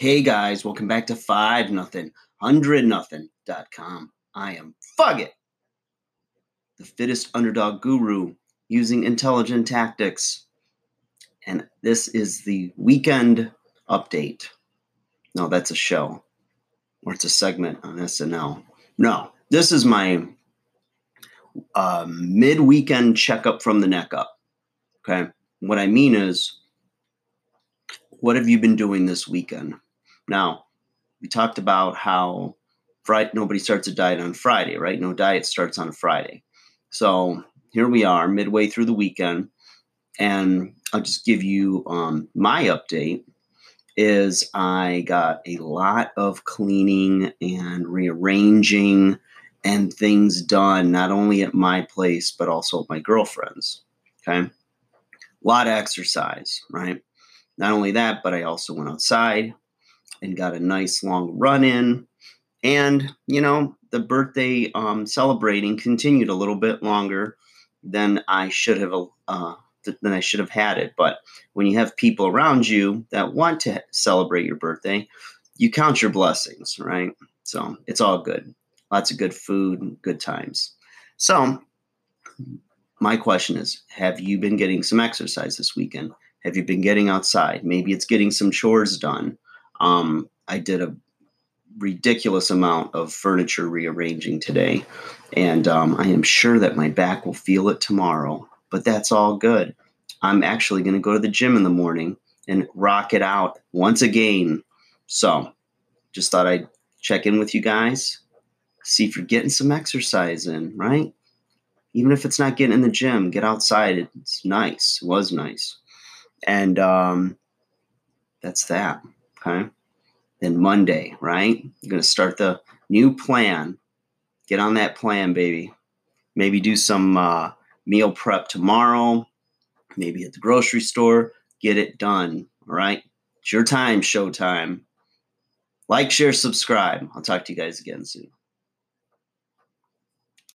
Hey guys, welcome back to 5 nothing, 100 nothing.com. I am fuck it. the fittest underdog guru using intelligent tactics. And this is the weekend update. No, that's a show or it's a segment on SNL. No, this is my uh, mid weekend checkup from the neck up. Okay. What I mean is, what have you been doing this weekend? Now, we talked about how Friday, nobody starts a diet on Friday, right? No diet starts on a Friday. So here we are, midway through the weekend, and I'll just give you um, my update. Is I got a lot of cleaning and rearranging and things done, not only at my place but also at my girlfriend's. Okay, a lot of exercise, right? Not only that, but I also went outside and got a nice long run in. And, you know, the birthday um, celebrating continued a little bit longer than I should have uh, than I should have had it. But when you have people around you that want to celebrate your birthday, you count your blessings, right? So it's all good. Lots of good food, good times. So my question is, have you been getting some exercise this weekend? Have you been getting outside? Maybe it's getting some chores done. Um, I did a ridiculous amount of furniture rearranging today, and um, I am sure that my back will feel it tomorrow, but that's all good. I'm actually going to go to the gym in the morning and rock it out once again. So, just thought I'd check in with you guys, see if you're getting some exercise in, right? Even if it's not getting in the gym, get outside. It's nice. It was nice. And um, that's that. Okay. Then Monday, right? You're going to start the new plan. Get on that plan, baby. Maybe do some uh, meal prep tomorrow. Maybe at the grocery store. Get it done. All right. It's your time, showtime. Like, share, subscribe. I'll talk to you guys again soon.